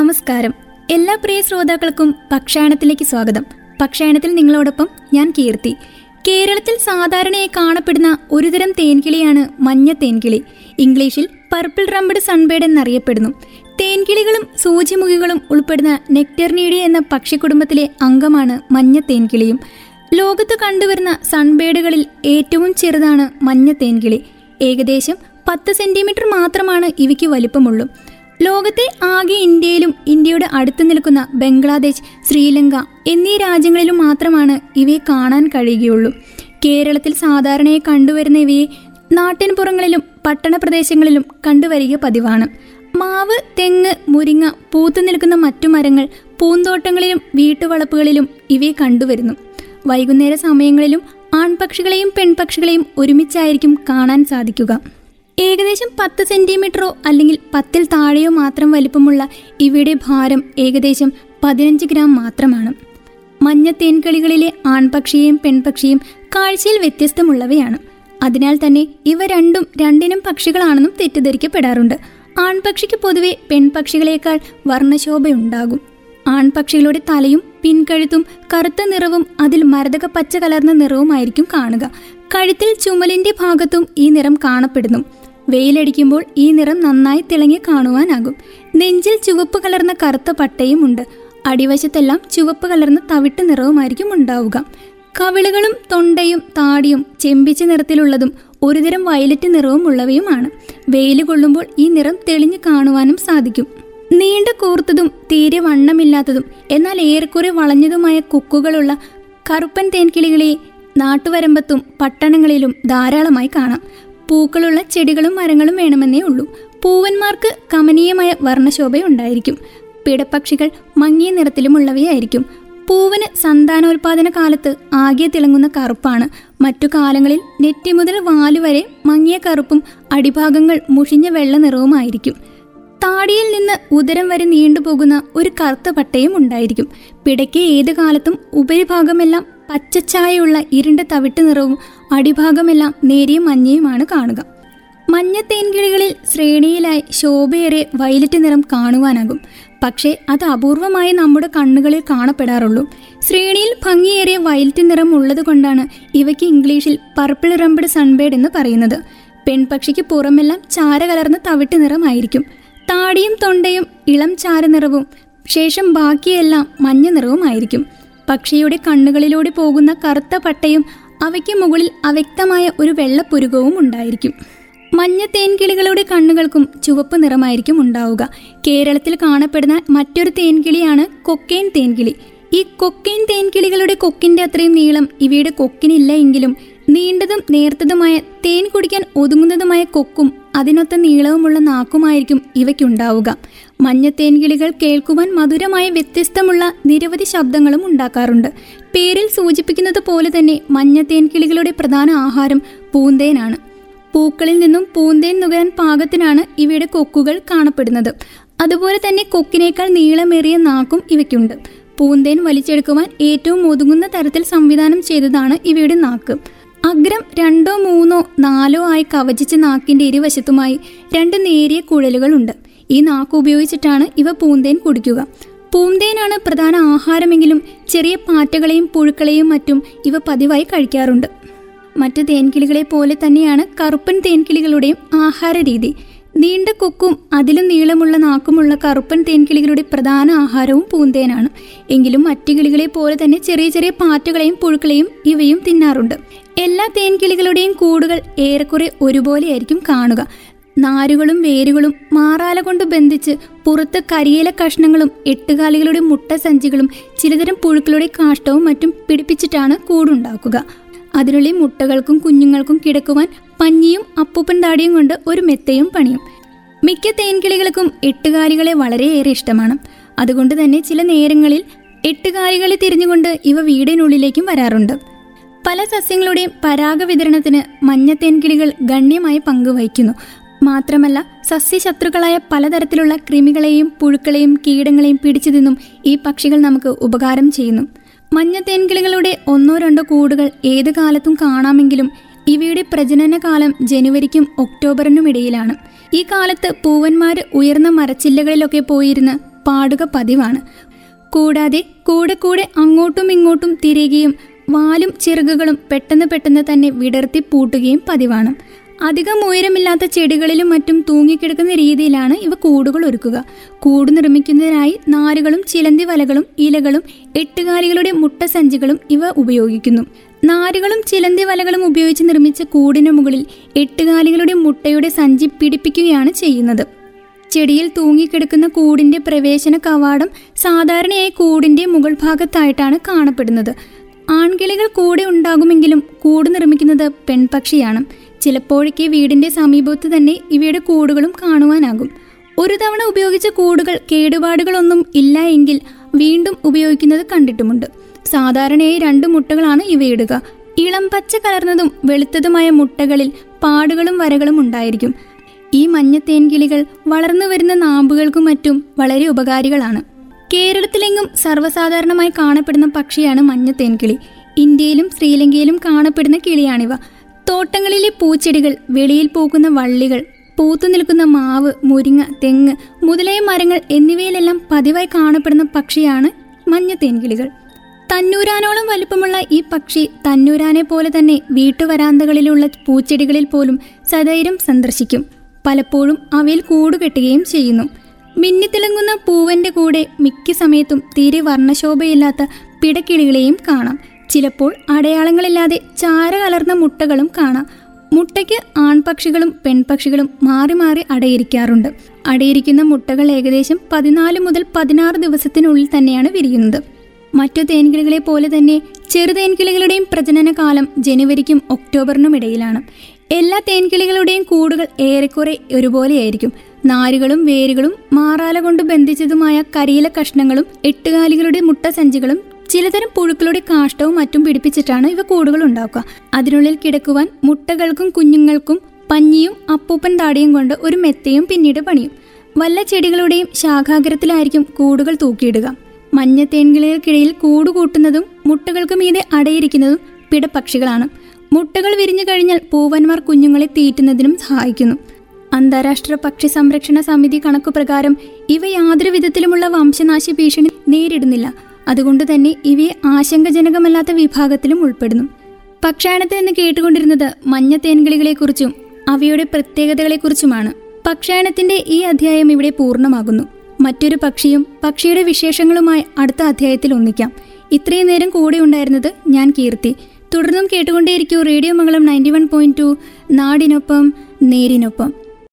നമസ്കാരം. എല്ലാ പ്രിയ ശ്രോതാക്കൾക്കും പക്ഷായണത്തിലേക്ക് സ്വാഗതം. പക്ഷായണത്തിൽ നിങ്ങളോടൊപ്പം ഞാൻ കീർത്തി. കേരളത്തിൽ സാധാരണയായി കാണപ്പെടുന്ന ഒരുതരം തേൻകിളിയാണ് മഞ്ഞ തേൻകിളി. ഇംഗ്ലീഷിൽ പർപ്പിൾ റംബഡ് സൺബേഡ് എന്നറിയപ്പെടുന്നു. തേൻകിളികളും സൂചിമുഖികളും ഉൾപ്പെടുന്ന നെക്ടർനീഡിയ എന്ന പക്ഷിക്കുടുംബത്തിലെ അംഗമാണ് മഞ്ഞ തേൻകിളിയും. ലോകത്ത് കണ്ടുവരുന്ന സൺബേഡുകളിൽ ഏറ്റവും ചെറുതാണ് മഞ്ഞ തേൻകിളി. ഏകദേശം പത്ത് സെന്റിമീറ്റർ മാത്രമാണ് ഇവയ്ക്ക് വലിപ്പമുള്ളൂ. ലോകത്തെ ആകെ ഇന്ത്യയിലും ഇന്ത്യയുടെ അടുത്ത് നിൽക്കുന്ന ബംഗ്ലാദേശ് ശ്രീലങ്ക എന്നീ രാജ്യങ്ങളിലും മാത്രമാണ് ഇവയെ കാണാൻ കഴിയുകയുള്ളൂ. കേരളത്തിൽ സാധാരണയായി കണ്ടുവരുന്ന ഇവയെ നാട്ടിൻപുറങ്ങളിലും പട്ടണ പ്രദേശങ്ങളിലും കണ്ടുവരിക പതിവാണ്. മാവ് തെങ്ങ് മുരിങ്ങ പൂത്തു നിൽക്കുന്ന മറ്റു മരങ്ങൾ പൂന്തോട്ടങ്ങളിലും വീട്ടുവളപ്പുകളിലും ഇവയെ കണ്ടുവരുന്നു. വൈകുന്നേര സമയങ്ങളിലും ആൺപക്ഷികളെയും പെൺപക്ഷികളെയും ഒരുമിച്ചായിരിക്കും കാണാൻ സാധിക്കുക. ഏകദേശം പത്ത് സെന്റിമീറ്ററോ അല്ലെങ്കിൽ പത്തിൽ താഴെയോ മാത്രം വലിപ്പമുള്ള ഇവയുടെ ഭാരം ഏകദേശം പതിനഞ്ച് ഗ്രാം മാത്രമാണ്. മഞ്ഞ തേൻകളികളിലെ ആൺപക്ഷിയെയും പെൺപക്ഷിയും കാഴ്ചയിൽ വ്യത്യസ്തമുള്ളവയാണ്. അതിനാൽ തന്നെ ഇവ രണ്ടും രണ്ടിനും പക്ഷികളാണെന്നും തെറ്റിദ്ധരിക്കപ്പെടാറുണ്ട്. ആൺപക്ഷിക്ക് പൊതുവെ പെൺപക്ഷികളേക്കാൾ വർണശോഭയുണ്ടാകും. ആൺപക്ഷികളുടെ തലയും പിൻകഴുത്തും കറുത്ത നിറവും അതിൽ മരതക പച്ച കലർന്ന നിറവുമായിരിക്കും കാണുക. കഴുത്തിൽ ചുമലിന്റെ ഭാഗത്തും ഈ നിറം കാണപ്പെടുന്നു. വെയിലടിക്കുമ്പോൾ ഈ നിറം നന്നായി തിളങ്ങി കാണുവാനാകും. നെഞ്ചിൽ ചുവപ്പ് കലർന്ന കറുത്ത പട്ടയും ഉണ്ട്. അടിവശത്തെല്ലാം ചുവപ്പ് കലർന്ന തവിട്ട് നിറവുമായിരിക്കും ഉണ്ടാവുക. കവിളുകളും തൊണ്ടയും താടിയും ചെമ്പിച്ച നിറത്തിലുള്ളതും ഒരുതരം വയലറ്റ് നിറവും ഉള്ളവയുമാണ്. വെയിൽ കൊള്ളുമ്പോൾ ഈ നിറം തെളിഞ്ഞു കാണുവാനും സാധിക്കും. നീണ്ട കൂർത്തതും തീരെ വണ്ണമില്ലാത്തതും എന്നാൽ ഏറെക്കുറെ വളഞ്ഞതുമായ കുക്കുകളുള്ള കറുപ്പൻ തേൻകിളികളെ നാട്ടുവരമ്പത്തും പട്ടണങ്ങളിലും ധാരാളമായി കാണാം. പൂക്കളുള്ള ചെടികളും മരങ്ങളും വേണമെന്നേ ഉള്ളൂ. പൂവന്മാർക്ക് കമനീയമായ വർണശോഭയുണ്ടായിരിക്കും. പിടപ്പക്ഷികൾ മങ്ങിയ നിറത്തിലുമുള്ളവയായിരിക്കും. പൂവന് സന്താനോൽപാദന കാലത്ത് ആകെ തിളങ്ങുന്ന കറുപ്പാണ്. മറ്റു കാലങ്ങളിൽ നെറ്റി മുതൽ വാലുവരെ മങ്ങിയ കറുപ്പും അടിഭാഗങ്ങൾ മുഷിഞ്ഞ വെള്ള നിറവുമായിരിക്കും. താടിയിൽ നിന്ന് ഉദരം വരെ നീണ്ടുപോകുന്ന ഒരു കറുത്ത പട്ടയും ഉണ്ടായിരിക്കും. പിടയ്ക്ക് ഏത് കാലത്തും ഉപരിഭാഗമെല്ലാം പച്ചച്ചായുള്ള ഇരുണ്ട തവിട്ട് നിറവും അടിഭാഗമെല്ലാം നേരിയ മഞ്ഞയുമാണ് കാണുക. മഞ്ഞ തേൻകിളികളിൽ ശ്രേണിയിലായി ശോഭയേറെ വയലറ്റ് നിറം കാണുവാനാകും. പക്ഷേ അത് അപൂർവമായി നമ്മുടെ കണ്ണുകളിൽ കാണപ്പെടാറുള്ളൂ. ശ്രേണിയിൽ ഭംഗിയേറിയ വയലറ്റ് നിറം ഉള്ളതുകൊണ്ടാണ് ഇവയ്ക്ക് ഇംഗ്ലീഷിൽ പർപ്പിൾ റംബഡ് സൺബേഡ് എന്ന് പറയുന്നത്. പെൺപക്ഷിക്ക് പുറമെല്ലാം ചാര കലർന്ന തവിട്ട് നിറമായിരിക്കും. താടിയും തൊണ്ടയും ഇളം ചാര നിറവും ശേഷം ബാക്കിയെല്ലാം മഞ്ഞ നിറവുമായിരിക്കും. പക്ഷിയുടെ കണ്ണുകളിലൂടെ പോകുന്ന കറുത്ത പട്ടയും അവയ്ക്ക് മുകളിൽ അവ്യക്തമായ ഒരു വെള്ളപ്പുരുകവും ഉണ്ടായിരിക്കും. മഞ്ഞ തേൻകിളികളുടെ കണ്ണുകൾക്കും ചുവപ്പ് നിറമായിരിക്കും ഉണ്ടാവുക. കേരളത്തിൽ കാണപ്പെടുന്ന മറ്റൊരു തേൻകിളിയാണ് കൊക്കേൻ തേൻകിളി. ഈ കൊക്കേൻ തേൻകിളികളുടെ കൊക്കിന്റെ അത്രയും നീളം ഇവയുടെ കൊക്കിനില്ല എങ്കിലും നീണ്ടതും നേർത്തതുമായ തേൻ കുടിക്കാൻ ഒതുങ്ങുന്നതുമായ കൊക്കും അതിനൊത്ത നീളവുമുള്ള നാക്കുമായിരിക്കും ഇവയ്ക്കുണ്ടാവുക. മഞ്ഞ തേൻകിളികൾ കേൾക്കുവാൻ മധുരമായ വ്യത്യസ്തമുള്ള നിരവധി ശബ്ദങ്ങളും ഉണ്ടാക്കാറുണ്ട്. പേരിൽ സൂചിപ്പിക്കുന്നത് പോലെ തന്നെ മഞ്ഞ തേൻകിളികളുടെ പ്രധാന ആഹാരം പൂന്തേനാണ്. പൂക്കളിൽ നിന്നും പൂന്തേൻ നുകരാൻ പാകത്തിനാണ് ഇവയുടെ കൊക്കുകൾ കാണപ്പെടുന്നത്. അതുപോലെ തന്നെ കൊക്കിനേക്കാൾ നീളമേറിയ നാക്കും ഇവയ്ക്കുണ്ട്. പൂന്തേൻ വലിച്ചെടുക്കുവാൻ ഏറ്റവും ഒതുങ്ങുന്ന തരത്തിൽ സംവിധാനം ചെയ്തതാണ് ഇവയുടെ നാക്ക്. അഗ്രം രണ്ടോ മൂന്നോ നാലോ ആയി കവചിച്ച നാക്കിന്റെ ഇരുവശത്തുമായി രണ്ട് നേരിയ കുഴലുകളുണ്ട്. ഈ നാക്ക് ഉപയോഗിച്ചിട്ടാണ് ഇവ പൂന്തേൻ കുടിക്കുക. പൂന്തേനാണ് പ്രധാന ആഹാരമെങ്കിലും ചെറിയ പാറ്റകളെയും പുഴുക്കളെയും മറ്റും ഇവ പതിവായി കഴിക്കാറുണ്ട്. മറ്റ് തേൻകിളികളെ പോലെ തന്നെയാണ് കറുപ്പൻ തേൻകിളികളുടെയും ആഹാര രീതി. നീണ്ട കൊക്കും അതിലും നീളമുള്ള നാക്കുമുള്ള കറുപ്പൻ തേൻകിളികളുടെ പ്രധാന ആഹാരവും പൂന്തേനാണ്. എങ്കിലും മറ്റു കിളികളെ പോലെ തന്നെ ചെറിയ ചെറിയ പാറ്റകളെയും പുഴുക്കളെയും ഇവയും തിന്നാറുണ്ട്. എല്ലാ തേൻകിളികളുടെയും കൂടുകൾ ഏറെക്കുറെ ഒരുപോലെയായിരിക്കും കാണുക. നാരുകളും വേരുകളും മാറാല കൊണ്ട് ബന്ധിച്ച് പുറത്ത് കരിയില കഷ്ണങ്ങളും എട്ടുകാലികളുടെ മുട്ട സഞ്ചികളും ചിലതരം പുഴുക്കളുടെ കാഷ്ടവും മറ്റും പിടിപ്പിച്ചിട്ടാണ് കൂടുണ്ടാക്കുക. അതിനുള്ളിൽ മുട്ടകൾക്കും കുഞ്ഞുങ്ങൾക്കും കിടക്കുവാൻ പഞ്ഞിയും അപ്പൂപ്പൻ താടിയും കൊണ്ട് ഒരു മെത്തയും പണിയും. മിക്ക തേൻകിളികൾക്കും എട്ടുകാലികളെ വളരെയേറെ ഇഷ്ടമാണ്. അതുകൊണ്ട് തന്നെ ചില നേരങ്ങളിൽ എട്ടുകാലികളെ തിരിഞ്ഞുകൊണ്ട് ഇവ വീടിനുള്ളിലേക്കും വരാറുണ്ട്. പല സസ്യങ്ങളുടെയും പരാഗ വിതരണത്തിന് മഞ്ഞ തേൻകിളികൾ ഗണ്യമായ പങ്ക് വഹിക്കുന്നു മാത്രമല്ല സസ്യശത്രുക്കളായ പലതരത്തിലുള്ള കൃമികളെയും പുഴുക്കളെയും കീടങ്ങളെയും പിടിച്ചു തിന്നും ഈ പക്ഷികൾ നമുക്ക് ഉപകാരം ചെയ്യുന്നു. മഞ്ഞത്തേൻകിളികളുടെ ഒന്നോ രണ്ടോ കൂടുകൾ ഏത് കാലത്തും കാണാമെങ്കിലും ഇവയുടെ പ്രജനന കാലം ജനുവരിക്കും ഒക്ടോബറിനും ഇടയിലാണ്. ഈ കാലത്ത് പൂവന്മാർ ഉയർന്ന മരച്ചില്ലകളിലൊക്കെ പോയിരുന്ന് പാടുക പതിവാണ്. കൂടാതെ കൂടെ കൂടെ അങ്ങോട്ടും ഇങ്ങോട്ടും തിരികുകയും വാലും ചിറകുകളും പെട്ടെന്ന് പെട്ടെന്ന് തന്നെ വിടർത്തി പൂട്ടുകയും പതിവാണ്. അധികം ഉയരമില്ലാത്ത ചെടികളിലും മറ്റും തൂങ്ങിക്കിടക്കുന്ന രീതിയിലാണ് ഇവ കൂടുകൾ ഒരുക്കുക. കൂട് നിർമ്മിക്കുന്നതിനായി നാരുകളും ചിലന്തി വലകളും ഇലകളും എട്ടുകാലികളുടെ മുട്ടസഞ്ചികളും ഇവ ഉപയോഗിക്കുന്നു. നാരുകളും ചിലന്തി വലകളും ഉപയോഗിച്ച് നിർമ്മിച്ച കൂടിന് മുകളിൽ എട്ടുകാലികളുടെ മുട്ടയുടെ സഞ്ചി പിടിപ്പിക്കുകയാണ് ചെയ്യുന്നത്. ചെടിയിൽ തൂങ്ങിക്കിടക്കുന്ന കൂടിന്റെ പ്രവേശന കവാടം സാധാരണയായി കൂടിന്റെ മുകൾ ഭാഗത്തായിട്ടാണ് കാണപ്പെടുന്നത്. ആൺകിളികൾ കൂടെ ഉണ്ടാകുമെങ്കിലും കൂട് നിർമ്മിക്കുന്നത് പെൺപക്ഷിയാണ്. ചിലപ്പോഴൊക്കെ വീടിന്റെ സമീപത്ത് തന്നെ ഇവയുടെ കൂടുകളും കാണുവാനാകും. ഒരു തവണ ഉപയോഗിച്ച കൂടുകൾ കേടുപാടുകളൊന്നും ഇല്ല എങ്കിൽ വീണ്ടും ഉപയോഗിക്കുന്നത് കണ്ടിട്ടുമുണ്ട്. സാധാരണയായി രണ്ട് മുട്ടകളാണ് ഇവയിടുക ഇളം പച്ച കലർന്നതും വെളുത്തതുമായ മുട്ടകളിൽ പാടുകളും വരകളും ഉണ്ടായിരിക്കും. ഈ മഞ്ഞ തേൻകിളികൾ വളർന്നു വരുന്ന നാമ്പുകൾക്കും മറ്റും വളരെ ഉപകാരികളാണ്. കേരളത്തിലെങ്ങും സർവസാധാരണമായി കാണപ്പെടുന്ന പക്ഷിയാണ് മഞ്ഞ തേൻകിളി. ഇന്ത്യയിലും ശ്രീലങ്കയിലും കാണപ്പെടുന്ന കിളിയാണിവ. തോട്ടങ്ങളിലെ പൂച്ചെടികൾ വെളിയിൽ പൂക്കുന്ന വള്ളികൾ പൂത്തു നിൽക്കുന്ന മാവ് മുരിങ്ങ തെങ്ങ് മുതലായ മരങ്ങൾ എന്നിവയിലെല്ലാം പതിവായി കാണപ്പെടുന്ന പക്ഷിയാണ് മഞ്ഞ തേൻകിളികൾ. തന്നൂരാനോളം വലിപ്പമുള്ള ഈ പക്ഷി തന്നൂരാനെ പോലെ തന്നെ വീട്ടുവരാന്തകളിലുള്ള പൂച്ചെടികളിൽ പോലും സദൈരം സന്ദർശിക്കും. പലപ്പോഴും അവയിൽ കൂടുകെട്ടുകയും ചെയ്യുന്നു. മിന്നിത്തിളങ്ങുന്ന പൂവന്റെ കൂടെ മിക്ക സമയത്തും തീരെ വർണശോഭയില്ലാത്ത പിടക്കിളികളെയും കാണാം. ചിലപ്പോൾ അടയാളങ്ങളില്ലാതെ ചാര കലർന്ന മുട്ടകളും കാണാം. മുട്ടയ്ക്ക് ആൺപക്ഷികളും പെൺപക്ഷികളും മാറി മാറി അടയിരിക്കാറുണ്ട്. അടയിരിക്കുന്ന മുട്ടകൾ ഏകദേശം പതിനാല് മുതൽ പതിനാറ് ദിവസത്തിനുള്ളിൽ തന്നെയാണ് വിരിയുന്നത്. മറ്റു തേൻകിളികളെ പോലെ തന്നെ ചെറുതേൻകിളികളുടെയും പ്രജനന കാലം ജനുവരിക്കും ഒക്ടോബറിനും ഇടയിലാണ്. എല്ലാ തേൻകിളികളുടെയും കൂടുകൾ ഏറെക്കുറെ ഒരുപോലെയായിരിക്കും. നാരുകളും വേരുകളും മാറാല കൊണ്ട് ബന്ധിച്ചതുമായ കരിയില കഷ്ണങ്ങളും എട്ടുകാലികളുടെ മുട്ടസഞ്ചികളും ചിലതരം പുഴുക്കളുടെ കാഷ്ടവും മറ്റും പിടിപ്പിച്ചിട്ടാണ് ഇവ കൂടുകൾ ഉണ്ടാക്കുക. അതിനുള്ളിൽ കിടക്കുവാൻ മുട്ടകൾക്കും കുഞ്ഞുങ്ങൾക്കും പഞ്ഞിയും അപ്പൂപ്പൻ താടിയും കൊണ്ട് ഒരു മെത്തയും പിന്നീട് പണിയും. വല്ല ചെടികളുടെയും ശാഖാഗ്രത്തിലായിരിക്കും കൂടുകൾ തൂക്കിയിടുക. മഞ്ഞ തേൻകിളികൾക്കിടയിൽ കൂടുകൂട്ടുന്നതും മുട്ടകൾക്ക് മീതെ അടയിരിക്കുന്നതും പിടപ്പക്ഷികളാണ്. മുട്ടകൾ വിരിഞ്ഞു കഴിഞ്ഞാൽ പൂവന്മാർ കുഞ്ഞുങ്ങളെ തീറ്റുന്നതിനും സഹായിക്കുന്നു. അന്താരാഷ്ട്ര പക്ഷി സംരക്ഷണ സമിതി കണക്കുപ്രകാരം ഇവ യാതൊരു വിധത്തിലുമുള്ള വംശനാശ ഭീഷണി നേരിടുന്നില്ല. അതുകൊണ്ട് തന്നെ ഇവയെ ആശങ്കജനകമല്ലാത്ത വിഭാഗത്തിലും ഉൾപ്പെടുന്നു. പക്ഷായണത്തിൽ നിന്ന് കേട്ടുകൊണ്ടിരുന്നത് മഞ്ഞ തേൻകിളികളെക്കുറിച്ചും അവയുടെ പ്രത്യേകതകളെക്കുറിച്ചുമാണ്. പക്ഷായണത്തിന്റെ ഈ അധ്യായം ഇവിടെ പൂർണമാകുന്നു. മറ്റൊരു പക്ഷിയും പക്ഷിയുടെ വിശേഷങ്ങളുമായി അടുത്ത അധ്യായത്തിൽ ഒന്നിക്കാം. ഇത്രയും നേരം കൂടെ ഉണ്ടായിരുന്നത് ഞാൻ കീർത്തി. തുടർന്നും കേട്ടുകൊണ്ടേയിരിക്കൂ radio Mangalam ninety one point two. നാടിനൊപ്പം നേരിനൊപ്പം.